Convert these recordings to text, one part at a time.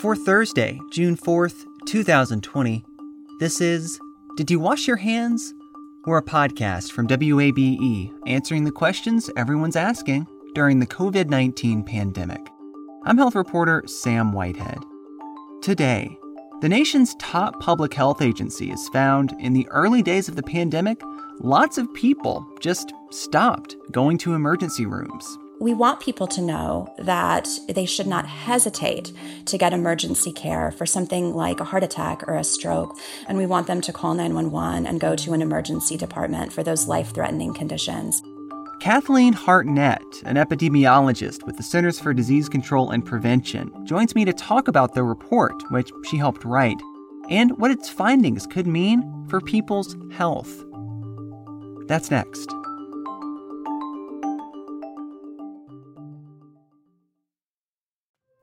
For Thursday, June 4th, 2020, this is Did You Wash Your Hands? We're a podcast from WABE answering the questions everyone's asking during the COVID 19 pandemic. I'm health reporter Sam Whitehead. Today, the nation's top public health agency has found in the early days of the pandemic, lots of people just stopped going to emergency rooms we want people to know that they should not hesitate to get emergency care for something like a heart attack or a stroke. And we want them to call 911 and go to an emergency department for those life threatening conditions. Kathleen Hartnett, an epidemiologist with the Centers for Disease Control and Prevention, joins me to talk about the report, which she helped write, and what its findings could mean for people's health. That's next.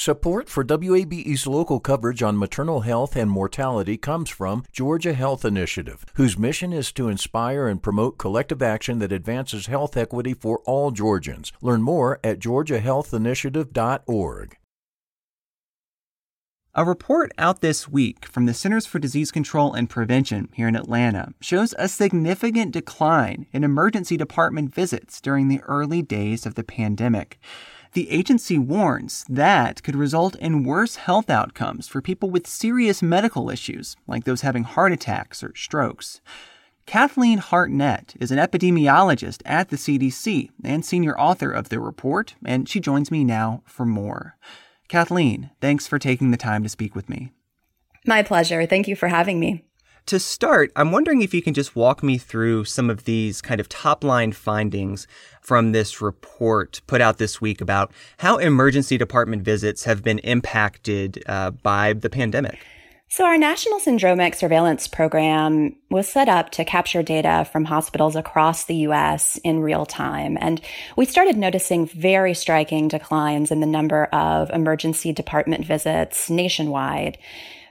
Support for WABE's local coverage on maternal health and mortality comes from Georgia Health Initiative, whose mission is to inspire and promote collective action that advances health equity for all Georgians. Learn more at georgiahealthinitiative.org. A report out this week from the Centers for Disease Control and Prevention here in Atlanta shows a significant decline in emergency department visits during the early days of the pandemic. The agency warns that could result in worse health outcomes for people with serious medical issues, like those having heart attacks or strokes. Kathleen Hartnett is an epidemiologist at the CDC and senior author of the report, and she joins me now for more. Kathleen, thanks for taking the time to speak with me. My pleasure. Thank you for having me. To start, I'm wondering if you can just walk me through some of these kind of top line findings from this report put out this week about how emergency department visits have been impacted uh, by the pandemic. So, our National Syndromic Surveillance Program was set up to capture data from hospitals across the US in real time. And we started noticing very striking declines in the number of emergency department visits nationwide.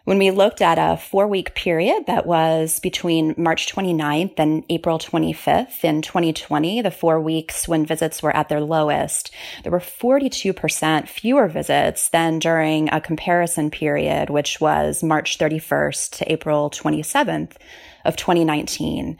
When we looked at a four week period that was between March 29th and April 25th in 2020, the four weeks when visits were at their lowest, there were 42% fewer visits than during a comparison period, which was March 31st to April 27th of 2019.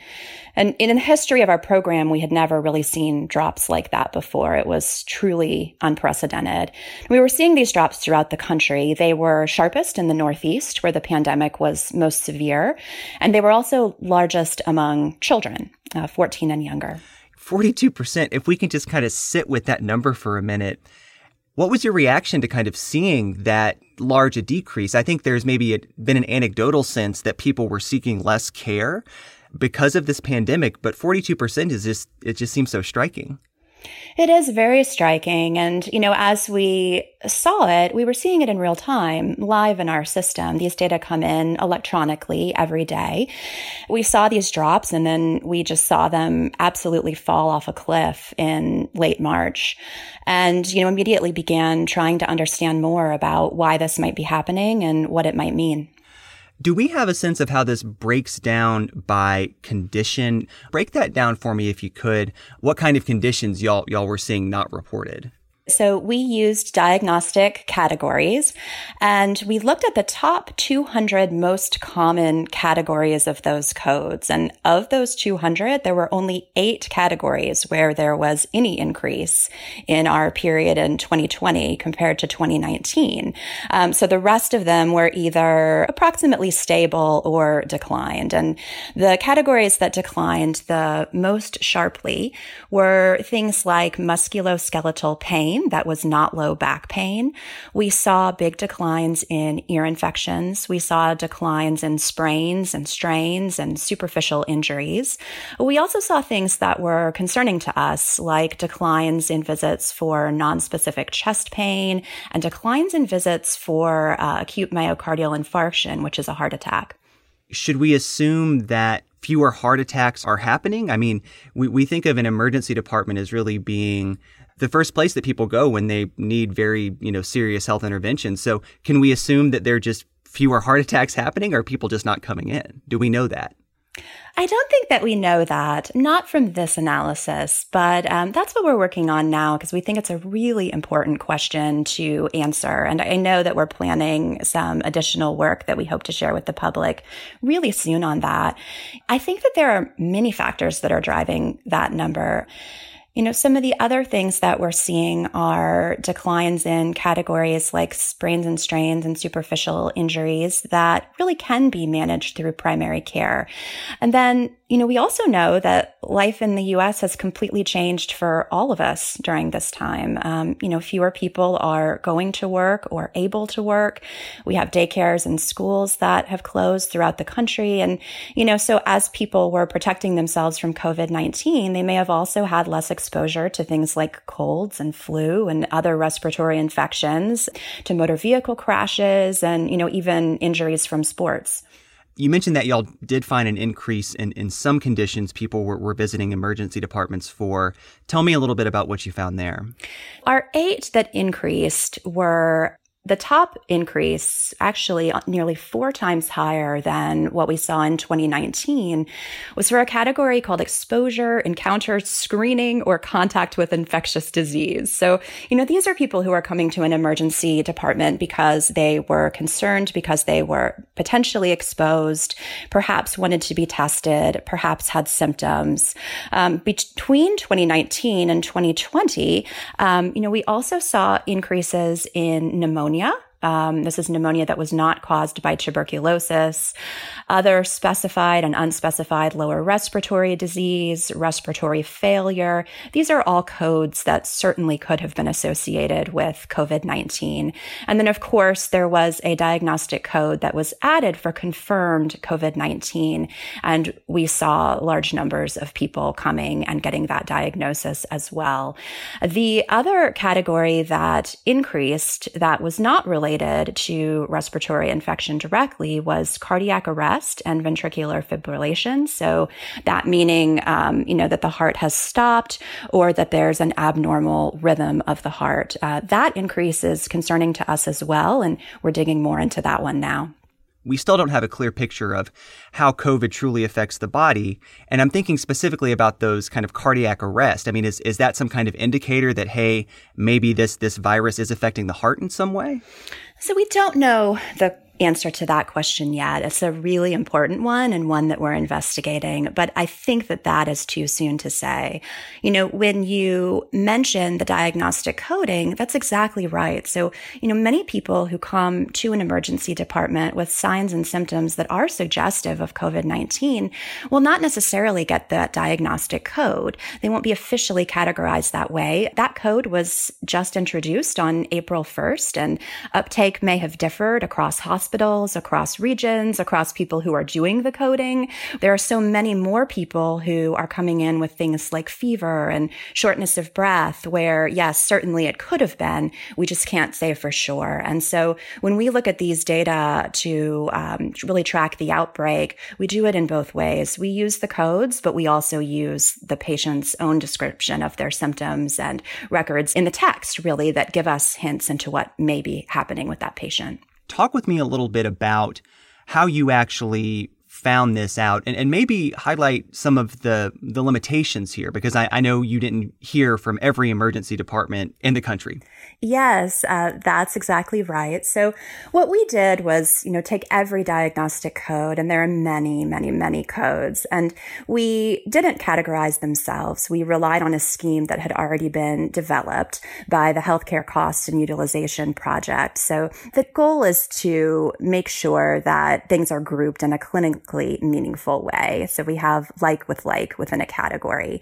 And in the history of our program, we had never really seen drops like that before. It was truly unprecedented. We were seeing these drops throughout the country. They were sharpest in the Northeast, where the pandemic was most severe, and they were also largest among children, uh, 14 and younger. 42%. If we can just kind of sit with that number for a minute, what was your reaction to kind of seeing that large a decrease? I think there's maybe a, been an anecdotal sense that people were seeking less care because of this pandemic, but 42% is just, it just seems so striking. It is very striking. And, you know, as we saw it, we were seeing it in real time, live in our system. These data come in electronically every day. We saw these drops and then we just saw them absolutely fall off a cliff in late March. And, you know, immediately began trying to understand more about why this might be happening and what it might mean. Do we have a sense of how this breaks down by condition? Break that down for me if you could. What kind of conditions y'all y'all were seeing not reported? So we used diagnostic categories and we looked at the top 200 most common categories of those codes. And of those 200, there were only eight categories where there was any increase in our period in 2020 compared to 2019. Um, so the rest of them were either approximately stable or declined. And the categories that declined the most sharply were things like musculoskeletal pain pain that was not low back pain. We saw big declines in ear infections. We saw declines in sprains and strains and superficial injuries. We also saw things that were concerning to us, like declines in visits for nonspecific chest pain and declines in visits for uh, acute myocardial infarction, which is a heart attack. Should we assume that fewer heart attacks are happening? I mean, we, we think of an emergency department as really being the first place that people go when they need very, you know, serious health intervention. So can we assume that there are just fewer heart attacks happening or people just not coming in? Do we know that? I don't think that we know that, not from this analysis, but um, that's what we're working on now because we think it's a really important question to answer. And I know that we're planning some additional work that we hope to share with the public really soon on that. I think that there are many factors that are driving that number. You know, some of the other things that we're seeing are declines in categories like sprains and strains and superficial injuries that really can be managed through primary care. And then you know, we also know that life in the U.S. has completely changed for all of us during this time. Um, you know, fewer people are going to work or able to work. We have daycares and schools that have closed throughout the country. And, you know, so as people were protecting themselves from COVID-19, they may have also had less exposure to things like colds and flu and other respiratory infections, to motor vehicle crashes and, you know, even injuries from sports you mentioned that y'all did find an increase in, in some conditions people were, were visiting emergency departments for. Tell me a little bit about what you found there. Our eight that increased were the top increase, actually nearly four times higher than what we saw in 2019, was for a category called exposure, encounter, screening, or contact with infectious disease. So, you know, these are people who are coming to an emergency department because they were concerned, because they were potentially exposed, perhaps wanted to be tested, perhaps had symptoms. Um, between 2019 and 2020, um, you know, we also saw increases in pneumonia pneumonia. Um, this is pneumonia that was not caused by tuberculosis other specified and unspecified lower respiratory disease, respiratory failure. These are all codes that certainly could have been associated with COVID-19. And then, of course, there was a diagnostic code that was added for confirmed COVID-19. And we saw large numbers of people coming and getting that diagnosis as well. The other category that increased that was not related to respiratory infection directly was cardiac arrest arrest and ventricular fibrillation. So that meaning, um, you know, that the heart has stopped or that there's an abnormal rhythm of the heart. Uh, that increase is concerning to us as well. And we're digging more into that one now we still don't have a clear picture of how COVID truly affects the body. And I'm thinking specifically about those kind of cardiac arrest. I mean, is, is that some kind of indicator that, hey, maybe this, this virus is affecting the heart in some way? So we don't know the answer to that question yet. It's a really important one and one that we're investigating, but I think that that is too soon to say. You know, when you mention the diagnostic coding, that's exactly right. So, you know, many people who come to an emergency department with signs and symptoms that are suggestive of COVID-19 will not necessarily get that diagnostic code. They won't be officially categorized that way. That code was just introduced on April 1st and uptake may have differed across hospitals hospitals, across regions, across people who are doing the coding. There are so many more people who are coming in with things like fever and shortness of breath, where yes, certainly it could have been. We just can't say for sure. And so when we look at these data to um, really track the outbreak, we do it in both ways. We use the codes, but we also use the patient's own description of their symptoms and records in the text, really, that give us hints into what may be happening with that patient talk with me a little bit about how you actually found this out and, and maybe highlight some of the, the limitations here because I, I know you didn't hear from every emergency department in the country. Yes, uh, that's exactly right. So what we did was, you know, take every diagnostic code, and there are many, many, many codes, and we didn't categorize themselves. We relied on a scheme that had already been developed by the Healthcare Cost and Utilization Project. So the goal is to make sure that things are grouped in a meaningful way. So we have like with like within a category.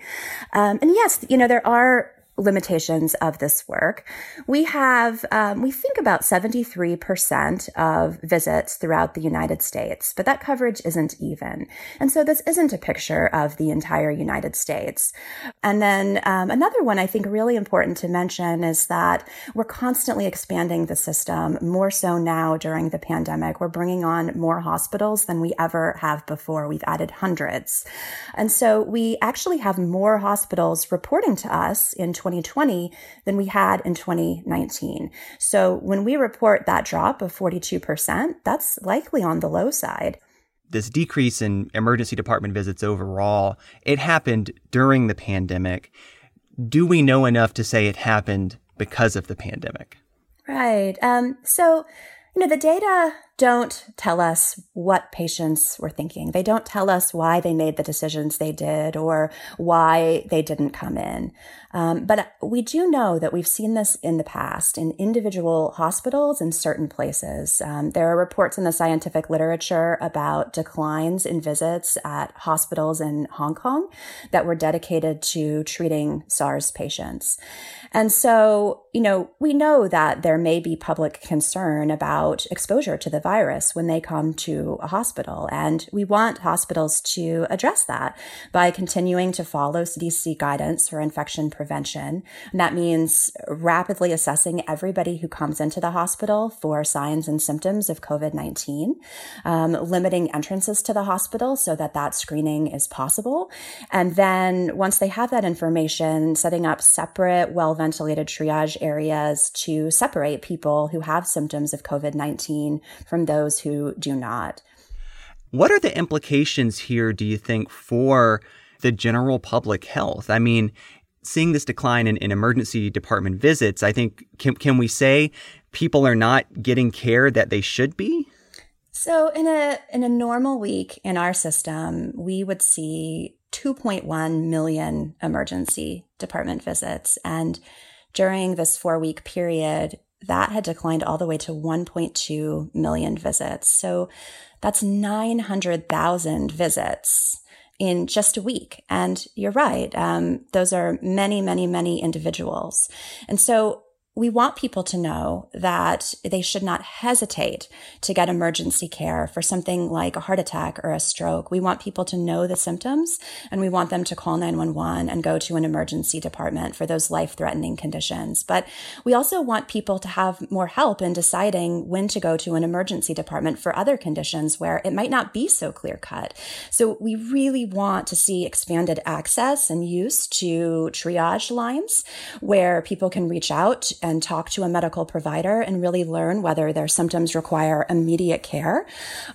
Um, and yes, you know, there are limitations of this work. We have, um, we think about 73% of visits throughout the United States, but that coverage isn't even. And so this isn't a picture of the entire United States. And then um, another one I think really important to mention is that we're constantly expanding the system more so now during the pandemic. We're bringing on more hospitals than we ever have before. We've added hundreds. And so we actually have more hospitals reporting to us in 2020 than we had in 2019. So when we report that drop of 42%, that's likely on the low side this decrease in emergency department visits overall, it happened during the pandemic. Do we know enough to say it happened because of the pandemic? Right. Um, so, you know, the data don't tell us what patients were thinking. They don't tell us why they made the decisions they did or why they didn't come in. Um, but we do know that we've seen this in the past in individual hospitals in certain places. Um, there are reports in the scientific literature about declines in visits at hospitals in Hong Kong that were dedicated to treating SARS patients. And so, you know, we know that there may be public concern about exposure to the virus when they come to a hospital. And we want hospitals to address that by continuing to follow CDC guidance for infection prevention. And that means rapidly assessing everybody who comes into the hospital for signs and symptoms of COVID-19, um, limiting entrances to the hospital so that that screening is possible. And then once they have that information, setting up separate, well ventilated triage areas to separate people who have symptoms of COVID-19 from from those who do not. What are the implications here, do you think, for the general public health? I mean, seeing this decline in, in emergency department visits, I think, can, can we say people are not getting care that they should be? So in a in a normal week in our system, we would see 2.1 million emergency department visits and during this 4 week period, that had declined all the way to 1.2 million visits. So that's 900,000 visits in just a week. And you're right. Um, those are many, many, many individuals. And so we want people to know that they should not hesitate to get emergency care for something like a heart attack or a stroke. We want people to know the symptoms and we want them to call 911 and go to an emergency department for those life threatening conditions. But we also want people to have more help in deciding when to go to an emergency department for other conditions where it might not be so clear cut. So we really want to see expanded access and use to triage lines where people can reach out and talk to a medical provider and really learn whether their symptoms require immediate care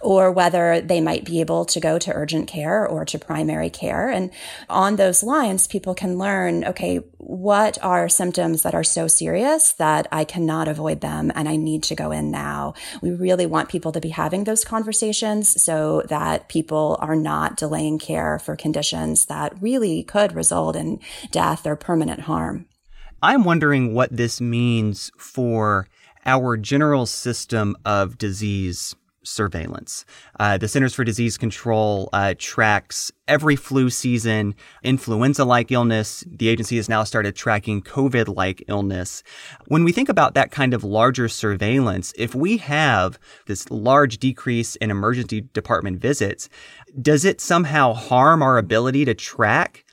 or whether they might be able to go to urgent care or to primary care. And on those lines, people can learn, okay, what are symptoms that are so serious that I cannot avoid them and I need to go in now? We really want people to be having those conversations so that people are not delaying care for conditions that really could result in death or permanent harm. I'm wondering what this means for our general system of disease surveillance. Uh, the Centers for Disease Control uh, tracks every flu season, influenza like illness. The agency has now started tracking COVID like illness. When we think about that kind of larger surveillance, if we have this large decrease in emergency department visits, does it somehow harm our ability to track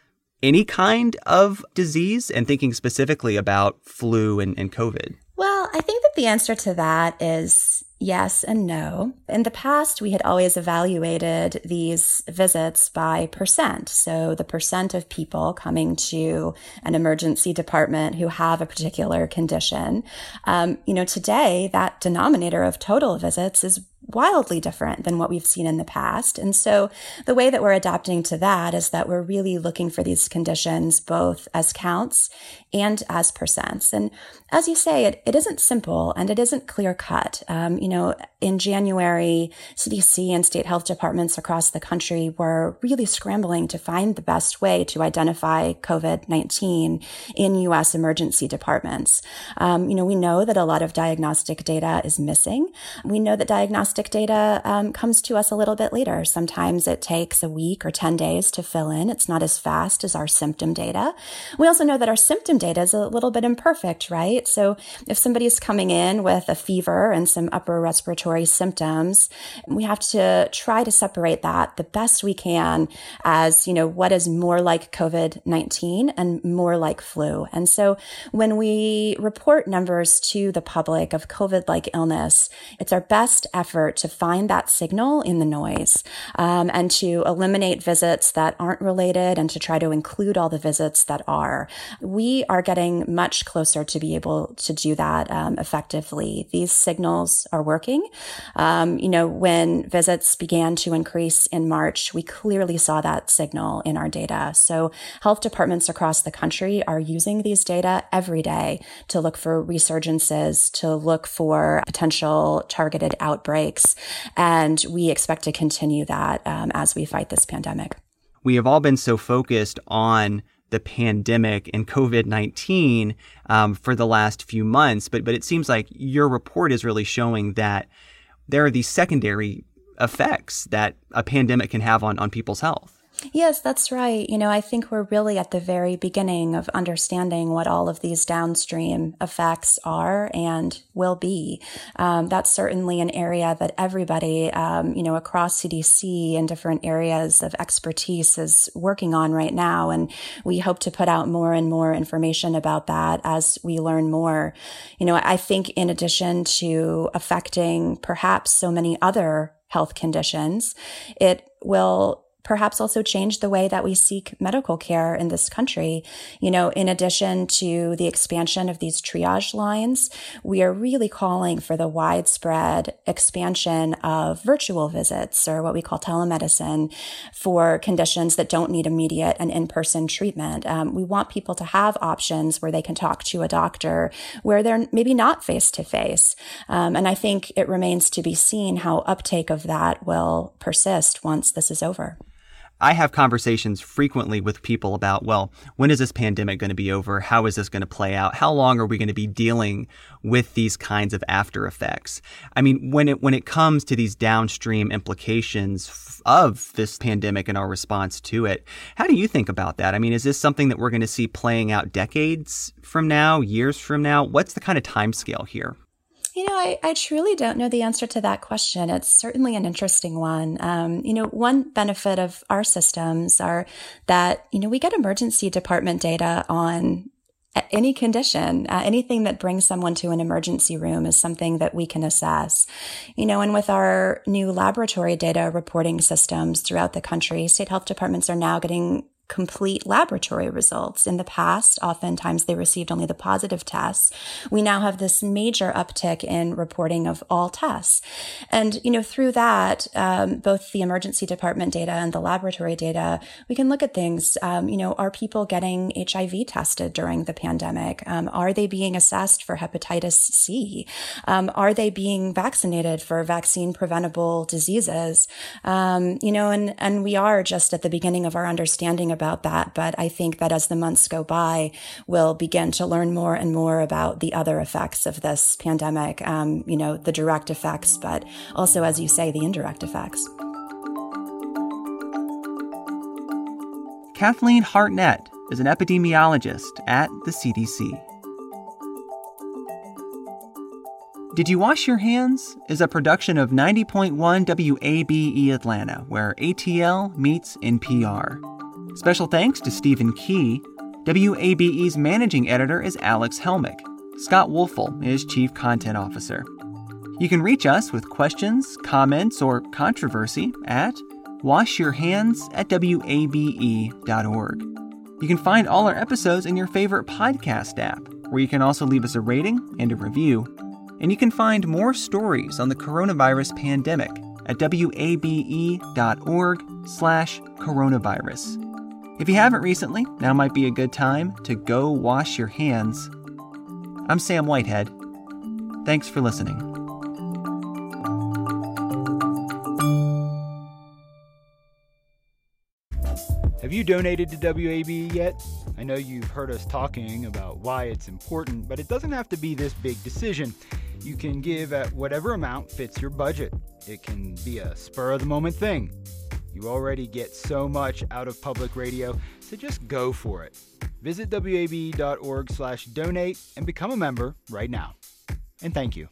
any kind of disease and thinking specifically about flu and, and COVID? Well, I think that the answer to that is yes and no. In the past, we had always evaluated these visits by percent. So the percent of people coming to an emergency department who have a particular condition. Um, you know, today that denominator of total visits is wildly different than what we've seen in the past. And so the way that we're adapting to that is that we're really looking for these conditions both as counts and as percents. And as you say, it, it isn't simple and it isn't clear cut. Um, you know, in January, CDC and state health departments across the country were really scrambling to find the best way to identify COVID-19 in U.S. emergency departments. Um, you know, we know that a lot of diagnostic data is missing. We know that diagnostic diagnostic data um, comes to us a little bit later. Sometimes it takes a week or 10 days to fill in. It's not as fast as our symptom data. We also know that our symptom data is a little bit imperfect, right? So if somebody's coming in with a fever and some upper respiratory symptoms, we have to try to separate that the best we can as, you know, what is more like COVID-19 and more like flu. And so when we report numbers to the public of COVID-like illness, it's our best effort to find that signal in the noise um, and to eliminate visits that aren't related and to try to include all the visits that are. We are getting much closer to be able to do that um, effectively. These signals are working. Um, you know, when visits began to increase in March, we clearly saw that signal in our data. So health departments across the country are using these data every day to look for resurgences, to look for potential targeted outbreaks. And we expect to continue that um, as we fight this pandemic. We have all been so focused on the pandemic and COVID 19 um, for the last few months, but, but it seems like your report is really showing that there are these secondary effects that a pandemic can have on, on people's health. Yes, that's right. You know, I think we're really at the very beginning of understanding what all of these downstream effects are and will be. Um, that's certainly an area that everybody, um, you know, across CDC and different areas of expertise is working on right now. And we hope to put out more and more information about that as we learn more. You know, I think in addition to affecting perhaps so many other health conditions, it will perhaps also change the way that we seek medical care in this country. You know, in addition to the expansion of these triage lines, we are really calling for the widespread expansion of virtual visits or what we call telemedicine for conditions that don't need immediate and in-person treatment. Um, we want people to have options where they can talk to a doctor where they're maybe not face to face. And I think it remains to be seen how uptake of that will persist once this is over. I have conversations frequently with people about, well, when is this pandemic going to be over? How is this going to play out? How long are we going to be dealing with these kinds of after effects? I mean, when it when it comes to these downstream implications of this pandemic and our response to it, how do you think about that? I mean, is this something that we're going to see playing out decades from now, years from now? What's the kind of time scale here? You know, I, I truly don't know the answer to that question. It's certainly an interesting one. Um, you know, one benefit of our systems are that, you know, we get emergency department data on any condition, uh, anything that brings someone to an emergency room is something that we can assess. You know, and with our new laboratory data reporting systems throughout the country, state health departments are now getting complete laboratory results. In the past, oftentimes they received only the positive tests. We now have this major uptick in reporting of all tests. And, you know, through that, um, both the emergency department data and the laboratory data, we can look at things. Um, you know, are people getting HIV tested during the pandemic? Um, are they being assessed for hepatitis C? Um, are they being vaccinated for vaccine preventable diseases? Um, you know, and, and we are just at the beginning of our understanding about that. But I think that as the months go by, we'll begin to learn more and more about the other effects of this pandemic, um, you know, the direct effects, but also, as you say, the indirect effects. Kathleen Hartnett is an epidemiologist at the CDC. Did You Wash Your Hands is a production of 90.1 WABE Atlanta, where ATL meets NPR. Special thanks to Stephen Key. WABE's managing editor is Alex Helmick. Scott Woelfel is chief content officer. You can reach us with questions, comments, or controversy at washyourhands at wabe.org. You can find all our episodes in your favorite podcast app, where you can also leave us a rating and a review. And you can find more stories on the coronavirus pandemic at wabe.org slash coronavirus. If you haven't recently, now might be a good time to go wash your hands. I'm Sam Whitehead. Thanks for listening. Have you donated to WABE yet? I know you've heard us talking about why it's important, but it doesn't have to be this big decision. You can give at whatever amount fits your budget. it can be a spur of the moment thing. You already get so much out of public radio, so just go for it. Visit wabe.org/donate and become a member right now. And thank you.